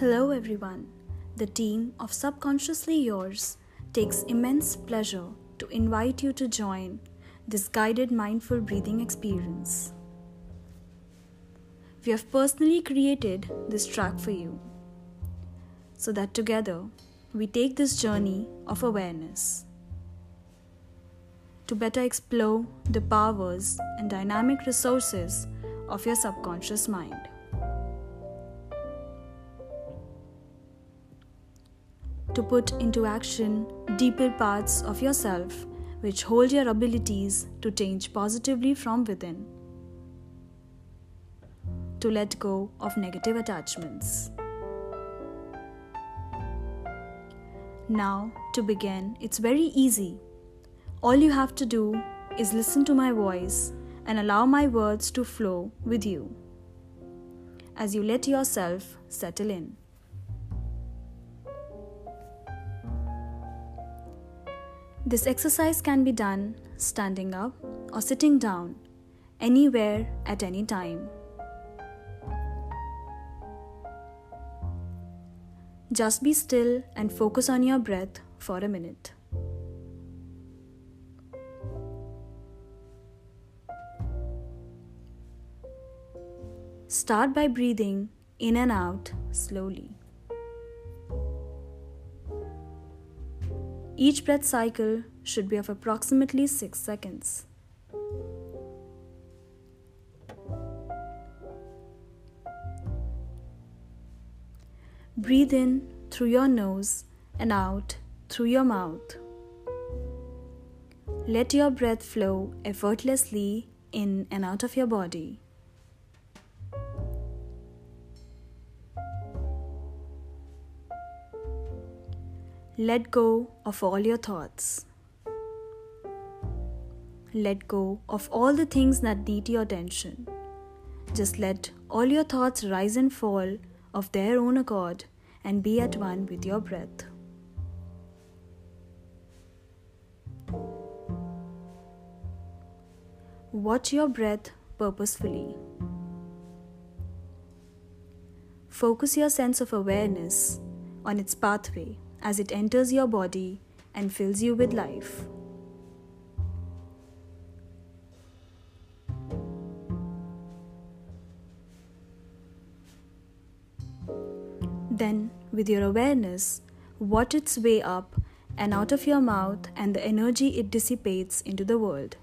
Hello, everyone. The team of Subconsciously Yours takes immense pleasure to invite you to join this guided mindful breathing experience. We have personally created this track for you so that together we take this journey of awareness to better explore the powers and dynamic resources of your subconscious mind. To put into action deeper parts of yourself which hold your abilities to change positively from within. To let go of negative attachments. Now, to begin, it's very easy. All you have to do is listen to my voice and allow my words to flow with you as you let yourself settle in. This exercise can be done standing up or sitting down, anywhere at any time. Just be still and focus on your breath for a minute. Start by breathing in and out slowly. Each breath cycle should be of approximately 6 seconds. Breathe in through your nose and out through your mouth. Let your breath flow effortlessly in and out of your body. Let go of all your thoughts. Let go of all the things that need your attention. Just let all your thoughts rise and fall of their own accord and be at one with your breath. Watch your breath purposefully. Focus your sense of awareness on its pathway as it enters your body and fills you with life. Then, with your awareness, watch its way up and out of your mouth and the energy it dissipates into the world.